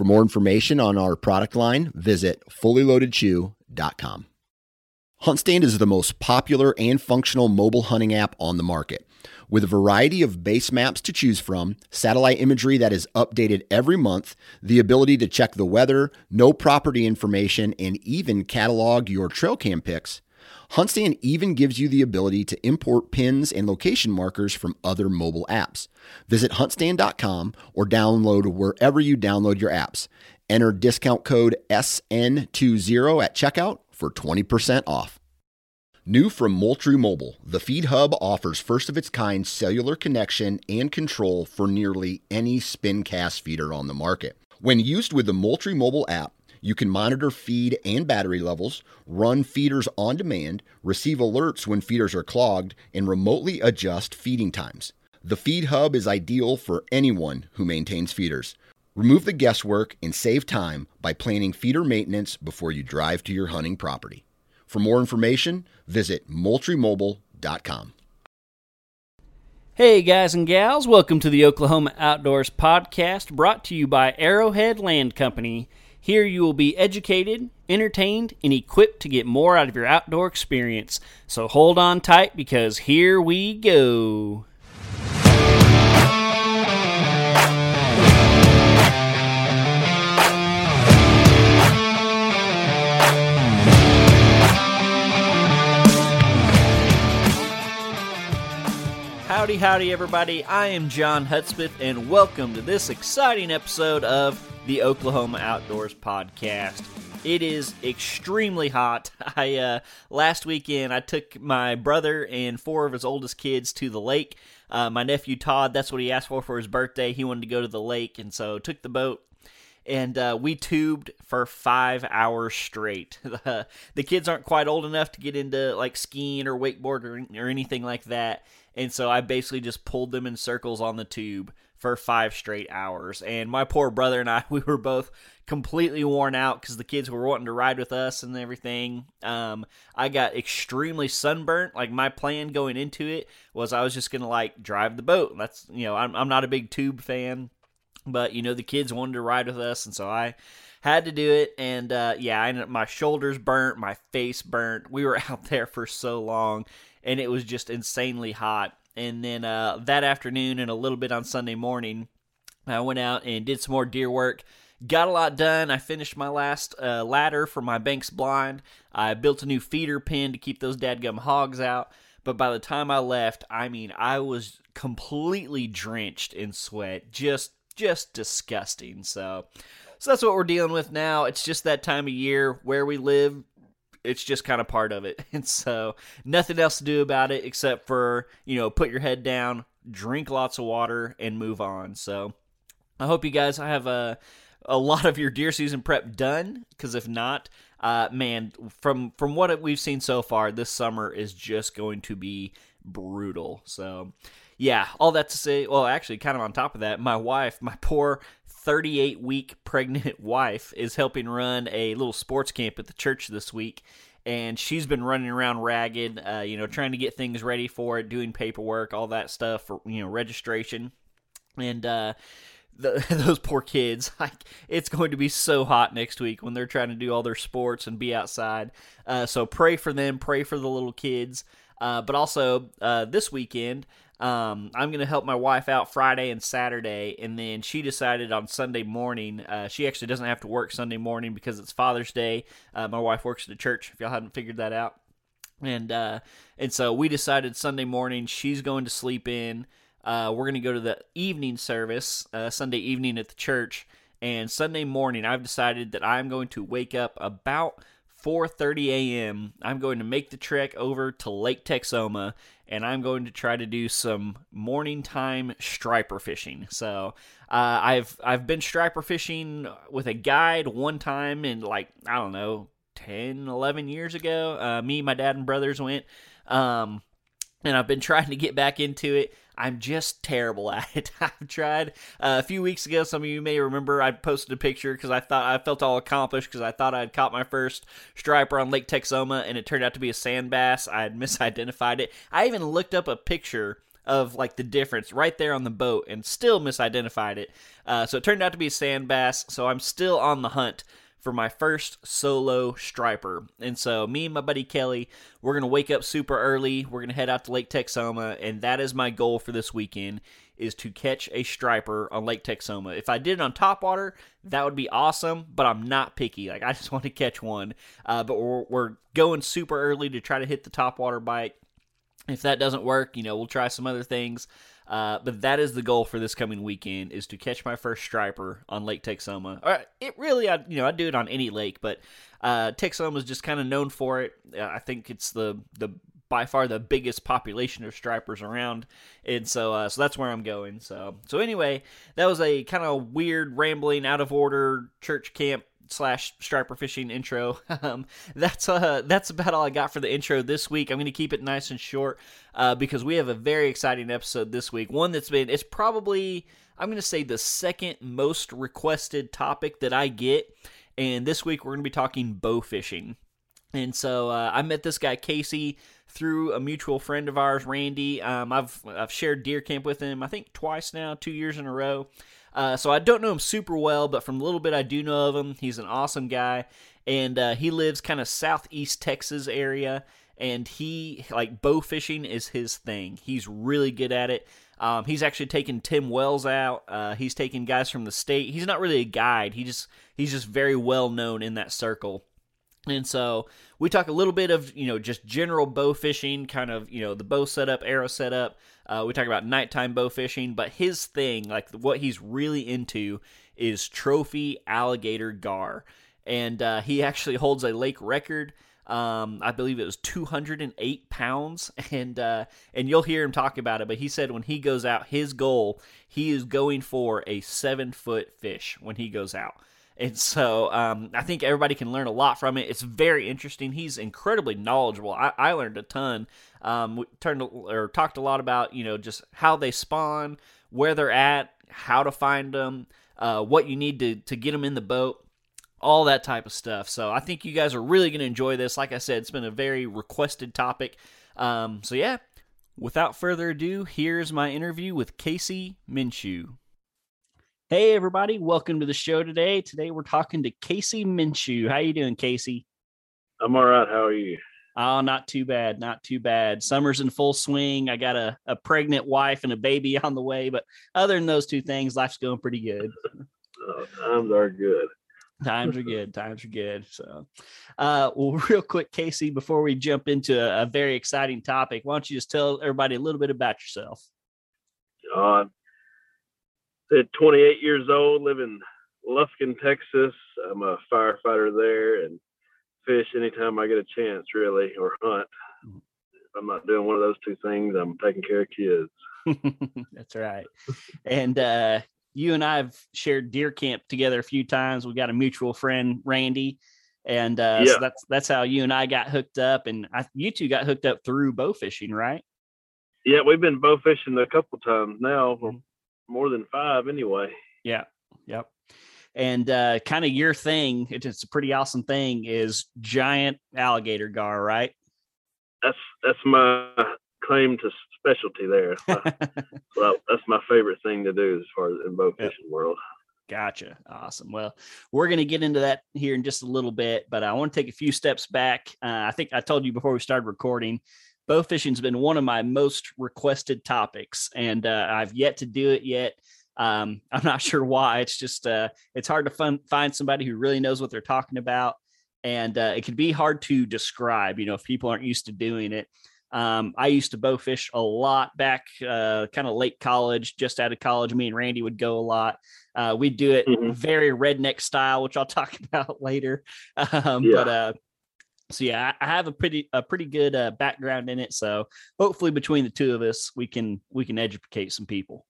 For more information on our product line, visit fullyloadedchew.com. HuntStand is the most popular and functional mobile hunting app on the market. With a variety of base maps to choose from, satellite imagery that is updated every month, the ability to check the weather, know property information, and even catalog your trail cam pics, HuntStand even gives you the ability to import pins and location markers from other mobile apps. Visit huntstand.com or download wherever you download your apps. Enter discount code SN20 at checkout for 20% off. New from Moultrie Mobile, the Feed Hub offers first of its kind cellular connection and control for nearly any spin cast feeder on the market. When used with the Moultrie Mobile app, you can monitor feed and battery levels, run feeders on demand, receive alerts when feeders are clogged, and remotely adjust feeding times. The Feed Hub is ideal for anyone who maintains feeders. Remove the guesswork and save time by planning feeder maintenance before you drive to your hunting property. For more information, visit moultriemobile.com. Hey guys and gals, welcome to the Oklahoma Outdoors Podcast brought to you by Arrowhead Land Company. Here you will be educated, entertained, and equipped to get more out of your outdoor experience. So hold on tight because here we go. Howdy, howdy, everybody. I am John Hudspeth, and welcome to this exciting episode of the Oklahoma Outdoors Podcast. It is extremely hot. I uh, last weekend I took my brother and four of his oldest kids to the lake. Uh, my nephew Todd, that's what he asked for for his birthday. He wanted to go to the lake, and so took the boat and uh, we tubed for five hours straight. the kids aren't quite old enough to get into like skiing or wakeboard or, or anything like that, and so I basically just pulled them in circles on the tube for five straight hours. And my poor brother and I, we were both completely worn out because the kids were wanting to ride with us and everything. Um, I got extremely sunburnt. Like my plan going into it was I was just gonna like drive the boat. That's you know I'm I'm not a big tube fan, but you know the kids wanted to ride with us, and so I had to do it. And uh, yeah, I my shoulders burnt, my face burnt. We were out there for so long, and it was just insanely hot. And then uh, that afternoon and a little bit on Sunday morning, I went out and did some more deer work. Got a lot done. I finished my last uh, ladder for my Banks blind. I built a new feeder pen to keep those dadgum hogs out. But by the time I left, I mean, I was completely drenched in sweat. Just, just disgusting. So, so that's what we're dealing with now. It's just that time of year where we live it's just kind of part of it. And so nothing else to do about it except for, you know, put your head down, drink lots of water and move on. So I hope you guys have a a lot of your deer season prep done because if not, uh, man, from from what we've seen so far, this summer is just going to be brutal. So, yeah, all that to say, well, actually, kind of on top of that, my wife, my poor 38 week pregnant wife is helping run a little sports camp at the church this week. And she's been running around ragged, uh, you know, trying to get things ready for it, doing paperwork, all that stuff for, you know, registration. And, uh, the, those poor kids like it's going to be so hot next week when they're trying to do all their sports and be outside uh, so pray for them pray for the little kids uh, but also uh, this weekend um, I'm going to help my wife out Friday and Saturday, and then she decided on Sunday morning. Uh, she actually doesn't have to work Sunday morning because it's Father's Day. Uh, my wife works at the church. If y'all hadn't figured that out, and uh, and so we decided Sunday morning she's going to sleep in. uh, we're going to go to the evening service, uh, Sunday evening at the church, and Sunday morning I've decided that I'm going to wake up about 4:30 a.m. I'm going to make the trek over to Lake Texoma and I'm going to try to do some morning time striper fishing. So uh, I've I've been striper fishing with a guide one time in like I don't know 10, 11 years ago. Uh, me, my dad, and brothers went. Um, and I've been trying to get back into it. I'm just terrible at it. I've tried uh, a few weeks ago. Some of you may remember I posted a picture because I thought I felt all accomplished because I thought I'd caught my first striper on Lake Texoma, and it turned out to be a sand bass. I had misidentified it. I even looked up a picture of like the difference right there on the boat and still misidentified it. Uh, so it turned out to be a sand bass. So I'm still on the hunt for my first solo striper. And so, me and my buddy Kelly, we're going to wake up super early. We're going to head out to Lake Texoma, and that is my goal for this weekend is to catch a striper on Lake Texoma. If I did it on top water, that would be awesome, but I'm not picky. Like I just want to catch one. Uh, but we're, we're going super early to try to hit the top water bite. If that doesn't work, you know, we'll try some other things. Uh, but that is the goal for this coming weekend is to catch my first striper on Lake Texoma. It really, I you know, I do it on any lake, but uh, Texoma is just kind of known for it. Uh, I think it's the the by far the biggest population of stripers around, and so uh, so that's where I'm going. So so anyway, that was a kind of weird, rambling, out of order church camp slash striper fishing intro. Um, that's uh, that's about all I got for the intro this week. I'm going to keep it nice and short uh, because we have a very exciting episode this week. One that's been it's probably I'm going to say the second most requested topic that I get, and this week we're going to be talking bow fishing. And so uh, I met this guy Casey through a mutual friend of ours, Randy. Um, I've I've shared deer camp with him I think twice now, two years in a row. Uh, so I don't know him super well, but from a little bit I do know of him, he's an awesome guy, and uh, he lives kind of southeast Texas area. And he like bow fishing is his thing. He's really good at it. Um, he's actually taken Tim Wells out. Uh, he's taken guys from the state. He's not really a guide. He just he's just very well known in that circle. And so we talk a little bit of you know just general bow fishing, kind of you know the bow setup, arrow setup. Uh, we talk about nighttime bow fishing, but his thing, like what he's really into, is trophy alligator gar, and uh, he actually holds a lake record. Um, I believe it was 208 pounds, and uh, and you'll hear him talk about it. But he said when he goes out, his goal he is going for a seven foot fish when he goes out. And so um, I think everybody can learn a lot from it. It's very interesting. He's incredibly knowledgeable. I, I learned a ton. Um, we turned or talked a lot about you know just how they spawn, where they're at, how to find them, uh, what you need to to get them in the boat, all that type of stuff. So I think you guys are really going to enjoy this. Like I said, it's been a very requested topic. Um, so yeah, without further ado, here's my interview with Casey Minshew. Hey everybody, welcome to the show today. Today we're talking to Casey Minshew. How you doing, Casey? I'm all right. How are you? Oh, not too bad, not too bad. Summer's in full swing. I got a, a pregnant wife and a baby on the way, but other than those two things, life's going pretty good. oh, times are good. times are good. Times are good. So, uh, well, real quick, Casey, before we jump into a, a, very exciting topic, why don't you just tell everybody a little bit about yourself? Uh, at 28 years old, live in Lufkin, Texas. I'm a firefighter there and fish anytime I get a chance, really, or hunt. If I'm not doing one of those two things, I'm taking care of kids. That's right. and uh, you and I have shared deer camp together a few times. We got a mutual friend, Randy, and uh, yeah. so that's that's how you and I got hooked up. And I, you two got hooked up through bow fishing, right? Yeah, we've been bow fishing a couple times now. Mm-hmm more than five anyway. Yeah. Yep. And uh, kind of your thing, it's a pretty awesome thing, is giant alligator gar, right? That's that's my claim to specialty there. well, that's my favorite thing to do as far as in bow fishing yep. world. Gotcha. Awesome. Well, we're going to get into that here in just a little bit, but I want to take a few steps back. Uh, I think I told you before we started recording, bow fishing's been one of my most requested topics, and uh, I've yet to do it yet. Um, I'm not sure why. It's just uh, it's hard to fun, find somebody who really knows what they're talking about, and uh, it can be hard to describe. You know, if people aren't used to doing it. Um, I used to bow fish a lot back, uh, kind of late college, just out of college. Me and Randy would go a lot. Uh, we'd do it Mhm. very redneck style, which I'll talk about later. Um, Yeah. But uh, so yeah, I I have a pretty a pretty good uh, background in it. So hopefully, between the two of us, we can we can educate some people.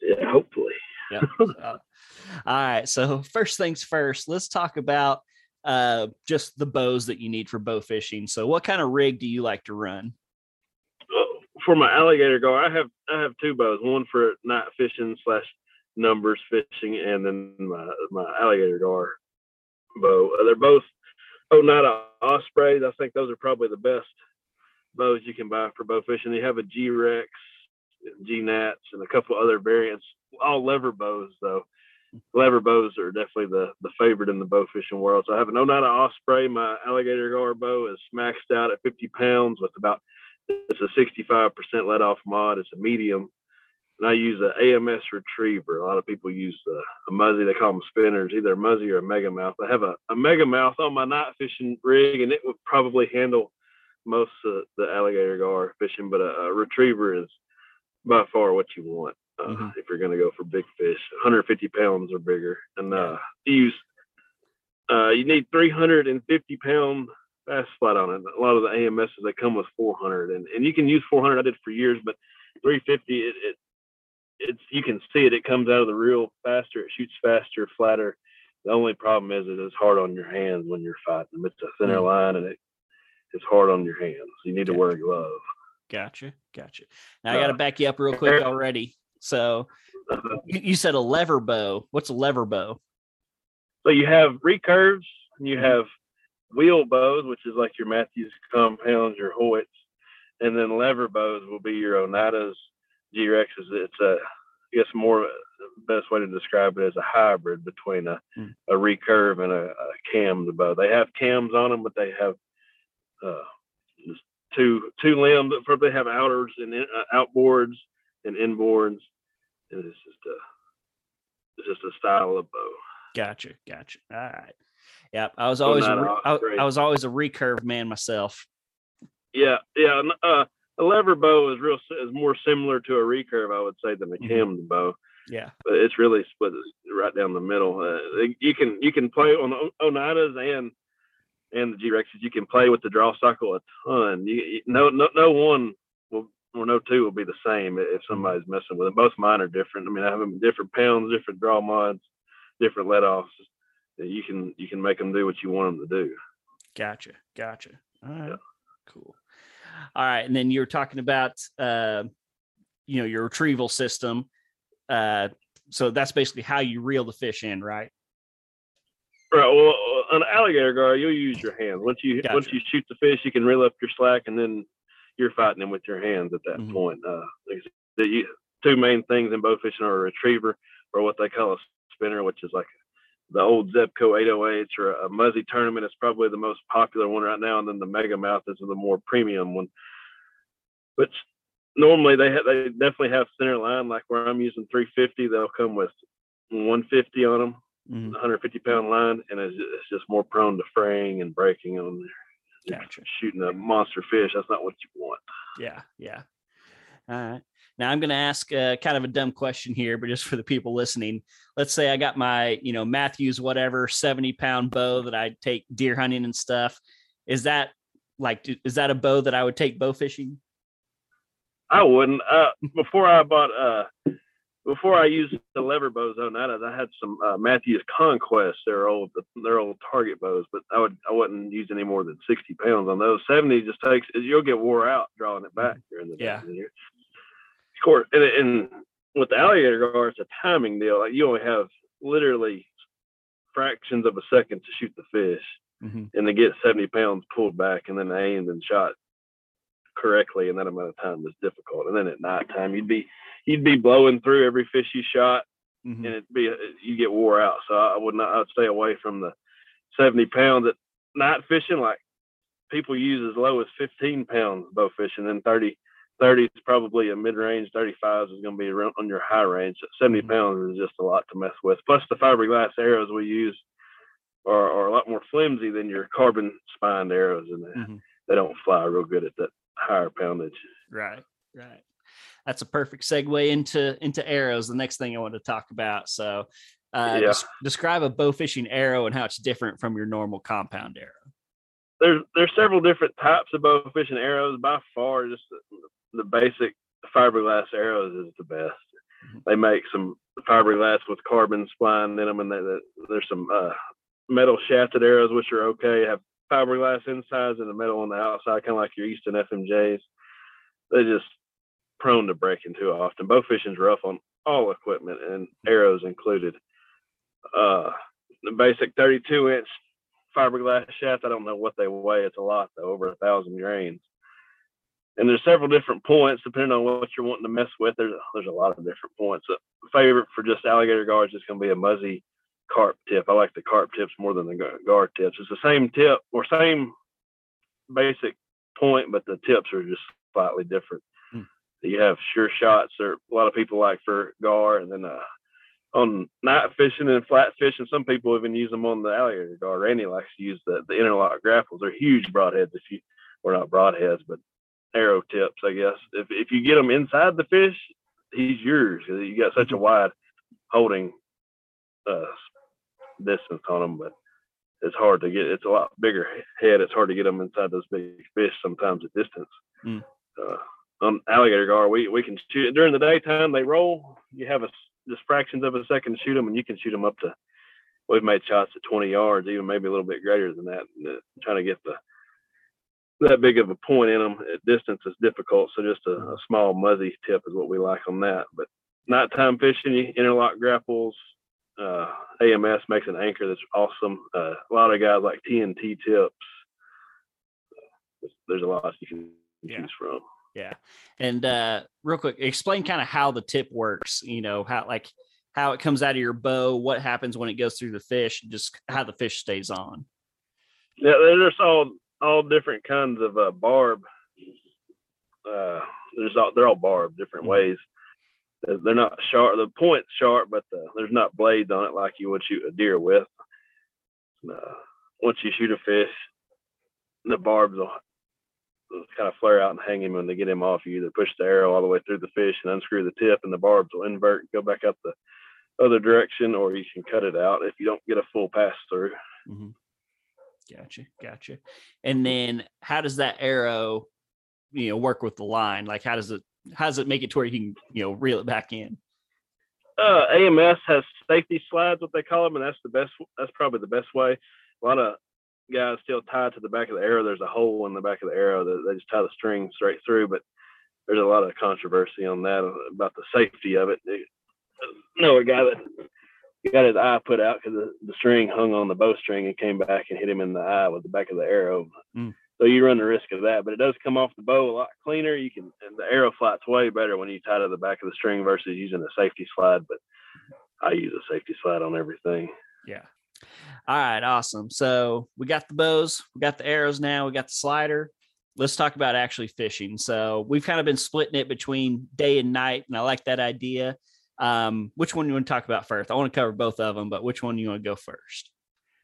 Yeah, hopefully. Yeah. So, all right. So first things first, let's talk about uh just the bows that you need for bow fishing. So what kind of rig do you like to run? Uh, For my alligator gar, I have I have two bows. One for night fishing slash numbers fishing, and then my my alligator gar bow. Uh, They're both Oh, Oneida Ospreys. I think those are probably the best bows you can buy for bow fishing. They have a G Rex, G Nats, and a couple other variants. All lever bows though. Lever bows are definitely the the favorite in the bow fishing world. So I have an oh Oneida Osprey. My alligator gar bow is maxed out at 50 pounds with about it's a 65% let off mod. It's a medium. And I use an AMS retriever. A lot of people use uh, a muzzy. They call them spinners, either a muzzy or a mega mouth. I have a, a mega mouth on my night fishing rig, and it would probably handle most of the alligator gar fishing, but a, a retriever is by far what you want uh, Mhm. if you're going to go for big fish. 150 pounds or bigger. And uh, you use, uh, you need 350 pound Fast Flight on it. A lot of the AMSs they come with 400, and, and you can use 400. I did for years, but 350 it, it it's you can see it. It comes out of the reel faster. It shoots faster, flatter. The only problem is it is hard on your hands when you're fighting them. It's a thinner Mm. line, and it it's hard on your hands. You need to wear a glove. Gotcha. Gotcha. Now I got to Uh, back you up real quick already. So Uh, you, you said a lever bow. What's a lever bow? So you have recurves, and you Mhm. have wheel bows, which is like your Mathews compounds, your Hoyts, and then lever bows will be your Oneidas, G Rexes. It's a, I guess more the best way to describe it is a hybrid between a, Mm. a recurve and a, a cammed bow. They have cams on them, but they have uh, two two limbs. For they have outers and in, uh, outboards and inboards, and it's just a it's just a style of bow. Gotcha. Gotcha. All right. Yep. I was always a re-. I was always a recurve man myself. Yeah, yeah. Uh, a lever bow is real is more similar to a recurve, I would say, than a Mhm. cammed bow. Yeah. But it's really split right down the middle. Uh, you can you can play on the Oneidas and and the G Rexes. You can play with the draw cycle a ton. You, you- no no no one will or no two will be the same if somebody's messing with it. Both mine are different. I mean, I have them different pounds, different draw mods, different let offs. You can you can make them do what you want them to do. Gotcha. Gotcha. All right. Yeah. Cool. All right. And then you're talking about, uh, you know, your retrieval system. Uh, so that's basically how you reel the fish in, right? Right. Well, an alligator gar, you'll use your hands. Once you once you shoot the fish, you can reel up your slack, and then you're fighting them with your hands at that Mhm. point. Uh, the two main things in bow fishing are a retriever or what they call a spinner, which is like the old Zebco 808s or a Muzzy tournament is probably the most popular one right now, and then the Mega Mouth is the more premium one. But normally they ha- they definitely have center line, like where I'm using 350, they'll come with 150 on them. Mhm. 150 pound line, and it's, it's just more prone to fraying and breaking on there. Gotcha. Shooting a monster fish, that's not what you want. Yeah. Yeah. All right. Now I'm going to ask uh, kind of a dumb question here, but just for the people listening, let's say I got my, you know, Mathews, whatever, 70 pound bow that I take deer hunting and stuff. Is that like, is that a bow that I would take bow fishing? I wouldn't. Uh, before I bought, uh, before I used the lever bows on that, I had some uh, Mathews Conquest. They're old, they're old target bows, but I would, I wouldn't use any more than 60 pounds on those. 70 just takes, you'll get wore out drawing it back during the. Yeah. Of course, and, and with the alligator gar, it's a timing deal. Like you only have literally fractions of a second to shoot the fish. Mhm. and to get 70 pounds pulled back and then aimed and shot correctly in that amount of time was difficult. And then at nighttime, you'd be you'd be blowing through every fish you shot, Mhm. and it'd be you get wore out. So I would not. I'd stay away from the 70 pounds at night fishing. Like people use as low as 15 pounds bow fishing, and 30. 30 is probably a mid range. 35 is going to be around on your high range. 70 Mhm. pounds is just a lot to mess with. Plus the fiberglass arrows we use are, are a lot more flimsy than your carbon spined arrows, and they, Mhm. they don't fly real good at that higher poundage. Right, right. That's a perfect segue into into arrows. The next thing I want to talk about. So, uh, Yeah. des- describe a bow fishing arrow and how it's different from your normal compound arrow. There's there's several different types of bow fishing arrows. By far, just the, the basic fiberglass arrows is the best. Mhm. They make some fiberglass with carbon spline in them, and they, they- there's some uh, metal shafted arrows which are okay. Have fiberglass insides and the metal on the outside, kind of like your Easton FMJs. They're just prone to breaking too often. Bow fishing's rough on all equipment and arrows included. Uh, the basic 32 inch fiberglass shaft. I don't know what they weigh. It's a lot though, over a thousand grains. And there's several different points depending on what you're wanting to mess with. There's there's a lot of different points. A favorite for just alligator gars is going to be a muzzy carp tip. I like the carp tips more than the gu- gar tips. It's the same tip or same basic point, but the tips are just slightly different. Hmm. You have sure shots, or a lot of people like for gar, and then uh, on night fishing and flat fishing, some people even use them on the alligator gar. Randy likes to use the, the interlock grapples. They're huge broadheads if you or not broadheads, but arrow tips, I guess. If if you get them inside the fish, he's yours. 'cause You got such a wide holding uh, distance on them, but it's hard to get. It's a lot bigger head. It's hard to get them inside those big fish sometimes at distance. Mm. Uh, on alligator gar, we we can shoot during the daytime. They roll. You have a just fractions of a second to shoot them, and you can shoot them up to. We've made shots at 20 yards, even maybe a little bit greater than that. Uh, trying to get the that big of a point in them at distance is difficult. So just a, a small muzzy tip is what we like on that. But nighttime fishing, interlock grapples. Uh, AMS makes an anchor that's awesome. Uh, a lot of guys like TNT tips. There's a lot you can Yeah. choose from. Yeah. And uh real quick, explain kind of how the tip works, you know, how like how it comes out of your bow, what happens when it goes through the fish, just how the fish stays on. Yeah, there's all all different kinds of uh, barb. Uh, there's all they're all barbed different Mhm. ways. They're not sharp. The point's sharp, but the, there's not blades on it like you would shoot a deer with. Uh, once you shoot a fish, the barbs will kind of flare out and hang him when they get him off. You either push the arrow all the way through the fish and unscrew the tip, and the barbs will invert and go back up the other direction, or you can cut it out if you don't get a full pass through. Mhm. Gotcha, gotcha. And then how does that arrow, you know, work with the line? Like how does it how does it make it to where you can, you know, reel it back in? uh, AMS has safety slides, what they call them, and that's the best. That's probably the best way. A lot of guys still tie to the back of the arrow. There's a hole in the back of the arrow that they just tie the string straight through. But there's a lot of controversy on that about the safety of it. They- I know a guy that got his eye put out because the, the string hung on the bowstring and came back and hit him in the eye with the back of the arrow. Mm. So you run the risk of that, but it does come off the bow a lot cleaner. You can and the arrow flight's way better when you tie to the back of the string versus using a safety slide. But I use a safety slide on everything. Yeah. All right, awesome. So we got the bows, we got the arrows now, we got the slider. Let's talk about actually fishing. So we've kind of been splitting it between day and night, and I like that idea. Um, which one you want to talk about first? I want to cover both of them, but which one you want to go first?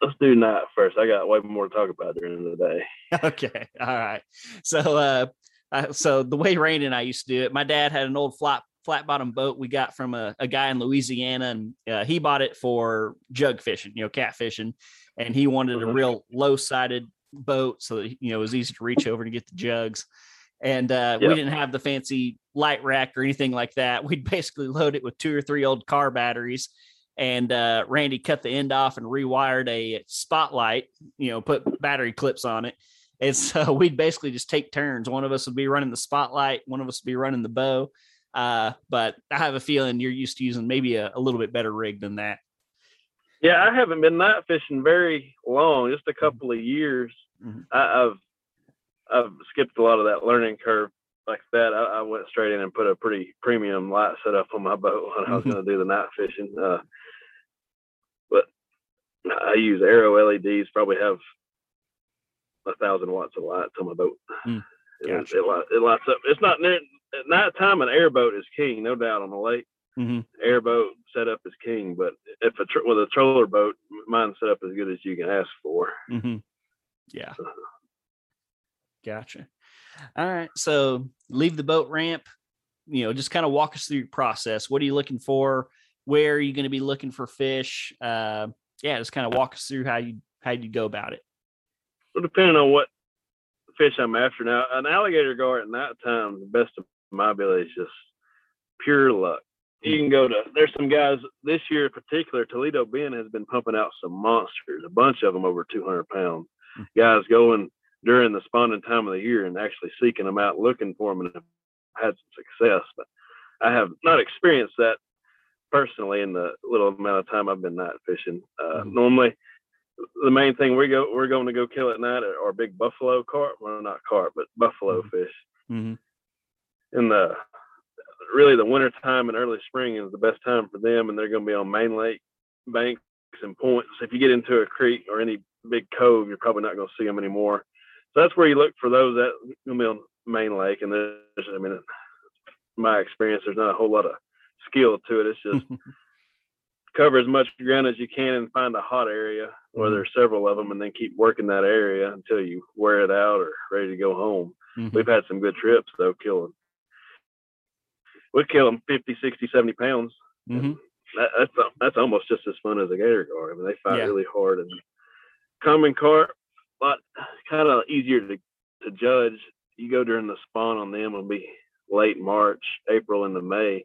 Let's do night first. I got way more to talk about during the day. okay. All right. So, uh, so the way Rain and I used to do it, my dad had an old flat flat bottom boat we got from a, a guy in Louisiana, and uh, he bought it for jug fishing, you know, cat fishing, and he wanted a Mhm. real low sided boat so that you know it was easy to reach over to get the jugs. And uh, we didn't have the fancy light rack or anything like that. We'd basically load it with two or three old car batteries. And uh, Randy cut the end off and rewired a spotlight, you know, put battery clips on it. And so we'd basically just take turns. One of us would be running the spotlight, one of us would be running the bow. Uh, but I have a feeling you're used to using maybe a, a little bit better rig than that. Yeah, I haven't been night fishing very long, just a couple of years. Mhm. I, I've I've skipped a lot of that learning curve like that. I, I went straight in and put a pretty premium light setup on my boat when I was Mhm. going to do the night fishing. Uh, but I use Arrow LEDs. Probably have a thousand watts of lights on my boat. Mm, It- gotcha. it, light- it lights up. It's not near at nighttime. An airboat is king, no doubt, on the lake Mm-hmm. airboat setup is king, but if a tr- with a troller boat, mine's set up as good as you can ask for. Mm-hmm. Yeah. Gotcha. All right. So leave the boat ramp. You know, just kind of walk us through your process. What are you looking for? Where are you going to be looking for fish? Uh, yeah, just kind of walk us through how you how you go about it. Well, depending on what fish I'm after now, an alligator gar at night time, the best of my ability is just pure luck. You can go to there's some guys this year in particular. Toledo Bend has been pumping out some monsters, a bunch of them over 200 pounds. Guys going during the spawning time of the year and actually seeking them out, looking for them, and have had some success. But I have not experienced that personally in the little amount of time I've been night fishing. Uh, Mhm. Normally, the main thing we go we're going to go kill at night are, big buffalo carp. Well, not carp, but buffalo Mhm. fish. Mm-hmm. In the really the winter time and early spring is the best time for them, and they're going to be on main lake banks and points. If you get into a creek or any big cove, you're probably not going to see them anymore. So that's where you look for those that to be on main lake. And there's, I mean, my experience, there's not a whole lot of skill to it. It's just cover as much ground as you can and find a hot area where Mhm. there's several of them, and then keep working that area until you wear it out or ready to go home. Mm-hmm. We've had some good trips though, killing. We kill them 50, 60, 70 pounds. Mm-hmm. That, that's that's almost just as fun as a gator gar. I mean, they fight Yeah. really hard and common carp, lot kind of easier to to judge. You go during the spawn on them will be late March, April into May,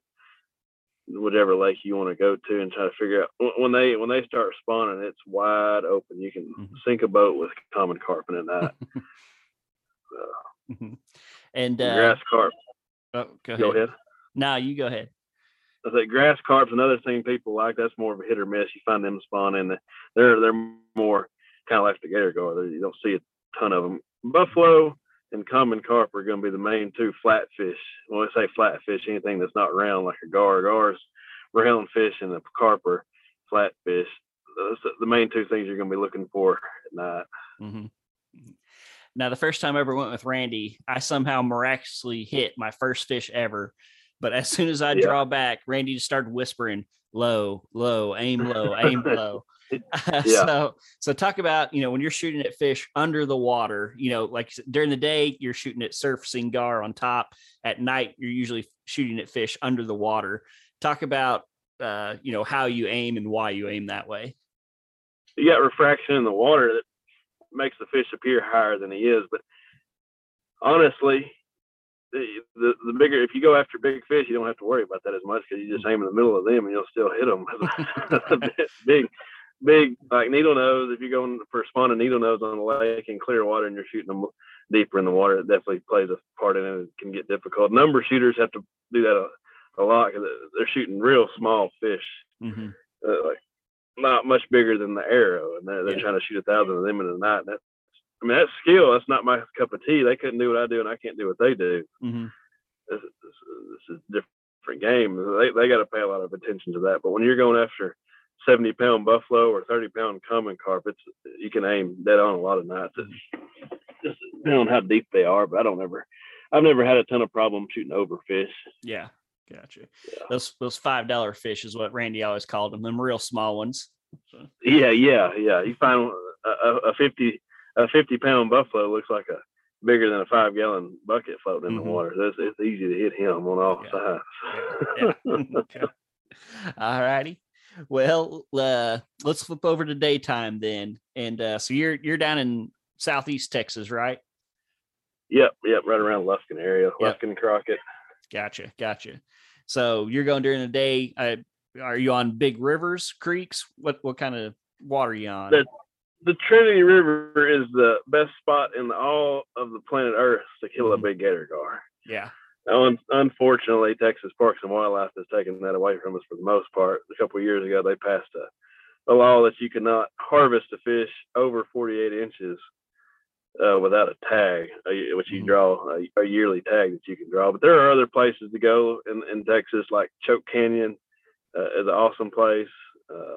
whatever lake you want to go to, and try to figure out when- they when they start spawning, it's wide open. You can Mhm. sink a boat with common carp in that. Night. Mm-hmm. And uh, grass carp. oh, go ahead. Go ahead. No, you go ahead. I say grass carp's another thing people like. That's more of a hit or miss. You find them spawning. They're they're more kind of like the gator gar. You don't see a ton of them. Buffalo and common carp are going to be the main two flatfish. When I say flatfish, anything that's not round like a gar. Gar's round fish and a carp are flatfish. Those are the main two things you're going to be looking for at night. hmm Now, the first time I ever went with Randy, I somehow miraculously hit my first fish ever. But as soon as I Yeah. draw back, Randy just started whispering, "Low, low, aim low, aim low." Yeah. so, so talk about you know when you're shooting at fish under the water. You know, like during the day you're shooting at surfacing gar on top. At night you're usually shooting at fish under the water. Talk about uh, you know how you aim and why you aim that way. you got refraction in the water that makes the fish appear higher than he is. But honestly, the, the the bigger if you go after big fish, you don't have to worry about that as much because you just aim in the middle of them and you'll still hit them. big, big like needle nose. If you're going for spawning needle nose on the lake in clear water and you're shooting them deeper in the water, it definitely plays a part in it. It can get difficult. Number shooters have to do that a, a lot because they're shooting real small fish Mm-hmm. uh, like not much bigger than the arrow, and they're, they're Yeah. trying to shoot a thousand of them in a night. That, I mean, that's skill. That's not my cup of tea. They couldn't do what I do, and I can't do what they do. Mm-hmm. This, this, this is a different game. They they got to pay a lot of attention to that. But when you're going after seventy pound buffalo or thirty pound common carp, it's you can aim dead on a lot of nights. It's just depending on how deep they are. But I don't ever, I've never had a ton of problem shooting over fish. Yeah, gotcha. Yeah. Those those five dollar fish is what Randy always called them. Them real small ones. So, Yeah, yeah, yeah. You find a, a, a fifty a fifty pound buffalo looks like a bigger than a five gallon bucket floating in Mhm. the water. It's, it's easy to hit him on all Yeah. sides. yeah. Okay. All righty. Well, uh, let's flip over to daytime then. And uh, so you're you're down in southeast Texas, right? yep, yep, right around Lufkin area, Yep. Lufkin Crockett. Gotcha, gotcha. So you're going during the day. Uh, are you on big rivers, creeks? What what kind of water are you on? The- The Trinity River is the best spot in all of the planet Earth to kill a Mhm. big gator gar. yeah. Un- unfortunately, Texas Parks and Wildlife has taken that away from us for the most part. A couple of years ago, they passed a, a law that you cannot harvest a fish over 48 inches uh, without a tag, a- which you Mhm. draw a, a yearly tag that you can draw. But there are other places to go in, in Texas, like Choke Canyon uh, is an awesome place. Uh,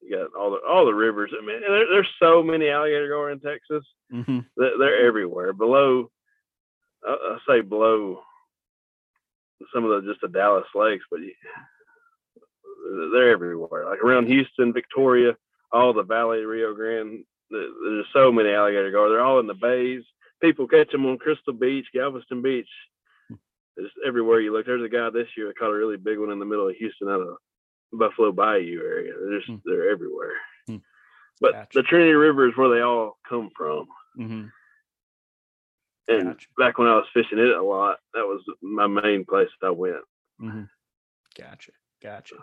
you got all the all the rivers. I mean, there, there's so many alligator gar in Texas hmm they're, they're everywhere. Below, I say below some of the just the Dallas lakes, but you, they're everywhere. Like around Houston, Victoria, all the Valley, Rio Grande. There's so many alligator gar. They're all in the bays. people catch them on Crystal Beach, Galveston Beach. Just everywhere you look. There's a guy this year that caught a really big one in the middle of Houston out of Buffalo Bayou area. They're just Hmm. they're everywhere. Hmm. But Gotcha. the Trinity River is where they all come from. Mm-hmm. And Gotcha. back when I was fishing it a lot, that was my main place I went. Mm-hmm. Gotcha. Gotcha.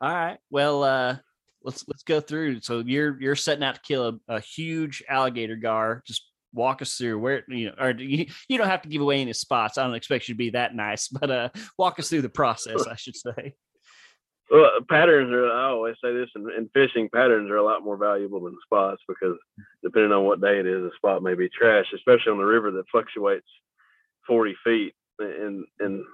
All right. Well, uh, let's let's go through. So you're you're setting out to kill a, a huge alligator gar. Just walk us through where you know, or you, you don't have to give away any spots. I don't expect you to be that nice, but uh, walk us through the process. I should say. Well, patterns are. I always say this in fishing. Patterns are a lot more valuable than spots because depending on what day it is, a spot may be trash, especially on the river that fluctuates forty feet in in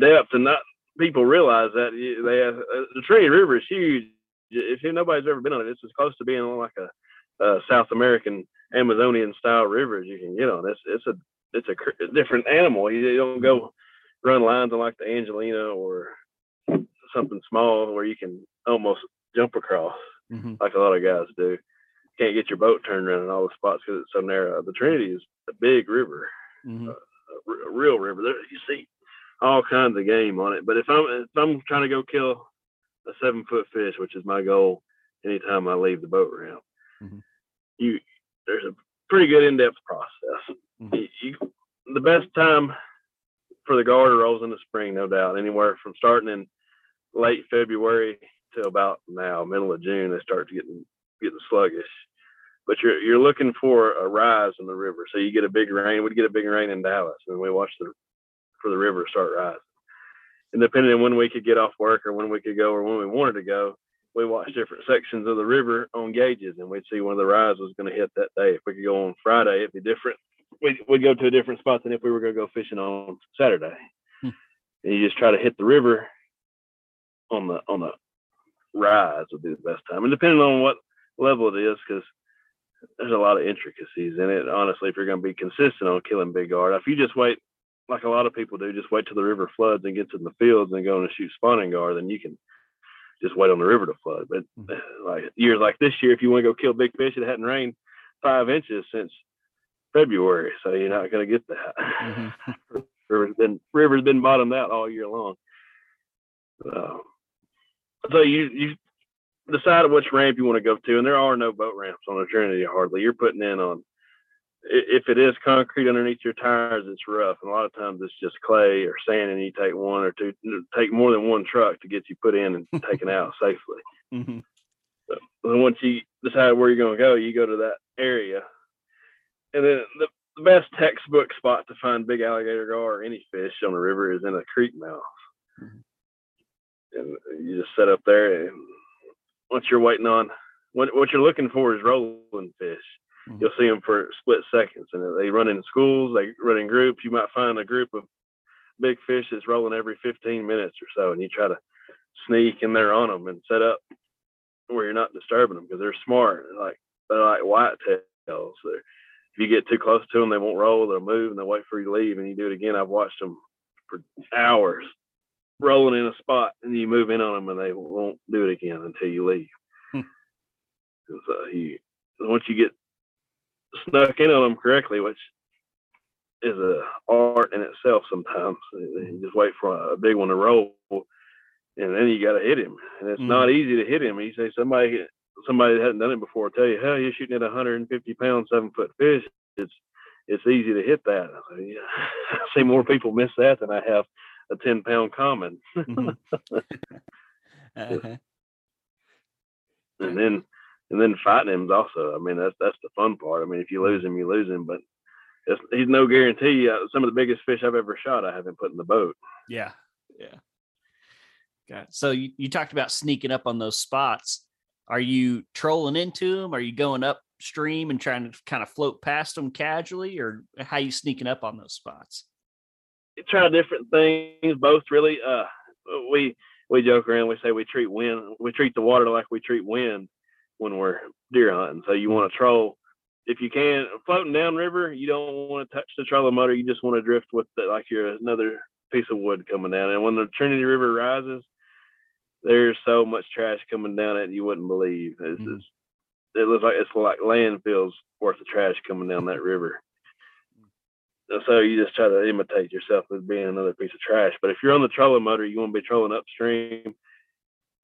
depth. And not people realize that they have, uh, the Trinity River is huge. If nobody's ever been on it, it's as close to being like a, a South American Amazonian style river as you can get on. It's it's a it's a, different animal. You, you don't go run lines on like the Angelina or something small where you can almost jump across Mm-hmm. like a lot of guys do. Can't get your boat turned around in all the spots because it's so narrow. The Trinity is a big river, Mm-hmm. a, r- a real river. There, you see all kinds of game on it. But if I'm if I'm trying to go kill a seven foot fish, which is my goal, anytime I leave the boat ramp, Mhm. you there's a pretty good in depth process. Mhm. You, you, the best time for the garter rolls in the spring, no doubt. Anywhere from starting in late February till about now, middle of June, they start to get getting sluggish. But you're you're looking for a rise in the river. So you get a big rain. We'd get a big rain in Dallas, and we watch the for the river start rising. And depending on when we could get off work or when we could go or when we wanted to go, we watched different sections of the river on gauges, and we'd see when the rise was going to hit that day. If we could go on Friday, it'd be different. We'd, we'd go to a different spot than if we were going to go fishing on Saturday. Hmm. And you just try to hit the river on the on the rise would be the best time, and depending on what level it is, because there's a lot of intricacies in it. Honestly, if you're going to be consistent on killing big gar, if you just wait, like a lot of people do, just wait till the river floods and gets in the fields and go and shoot spawning gar, then you can just wait on the river to flood. But like years like this year, if you want to go kill big fish, it hadn't rained five inches since February, so you're not going to get that. Mhm. river's been river's been bottomed out all year long. Uh, so you you decide which ramp you want to go to, and there are no boat ramps on the Trinity hardly. You're putting in on if it is concrete underneath your tires, it's rough, and a lot of times it's just clay or sand, and you take one or two, take more than one truck to get you put in and taken out safely. Mhm. And once you decide where you're going to go, you go to that area. And then the, the best textbook spot to find big alligator gar or any fish on the river is in a creek mouth. Mhm. And you just set up there, and once you're waiting on what what you're looking for is rolling fish. Mhm. You'll see them for split seconds, and they run in schools. They run in groups. You might find a group of big fish that's rolling every 15 minutes or so, and you try to sneak in there on them and set up where you're not disturbing them because they're smart. They're like they're like whitetails. They're, if you get too close to them, they won't roll. They'll move and they'll wait for you to leave. And you do it again. I've watched them for hours rolling in a spot, and you move in on them, and they won't do it again until you leave. Hmm. uh, you once you get snuck in on them correctly, which is a art in itself sometimes. You just wait for a big one to roll, and then you got to hit him. And it's Mhm. not easy to hit him. You say somebody somebody that hasn't done it before tell you, "Hell, you're shooting at a 150 pound, seven foot fish. It's it's easy to hit that." I, say, yeah. I see more people miss that than I have a 10 pound common. Mhm. Uh-huh. and then and then fighting him's also. I mean, that's that's the fun part. I mean, if you lose him, you lose him, but it's, he's no guarantee. Uh, some of the biggest fish I've ever shot, I haven't put in the boat. Yeah. Yeah. Got it. So you, you talked about sneaking up on those spots. Are you trolling into them? Are you going upstream and trying to kind of float past them casually, or how you sneaking up on those spots? Try different things, both really. Uh, we we joke around. We say we treat wind, we treat the water like we treat wind when we're deer hunting. So you want to troll if you can. Floating down river. you don't want to touch the trolling motor. You just want to drift with it like you're another piece of wood coming down. And when the Trinity River rises, there's so much trash coming down it you wouldn't believe. It's, it's it looks like it's like landfills worth of trash coming down that river. So you just try to imitate yourself as being another piece of trash. But if you're on the trolling motor, you want to be trolling upstream.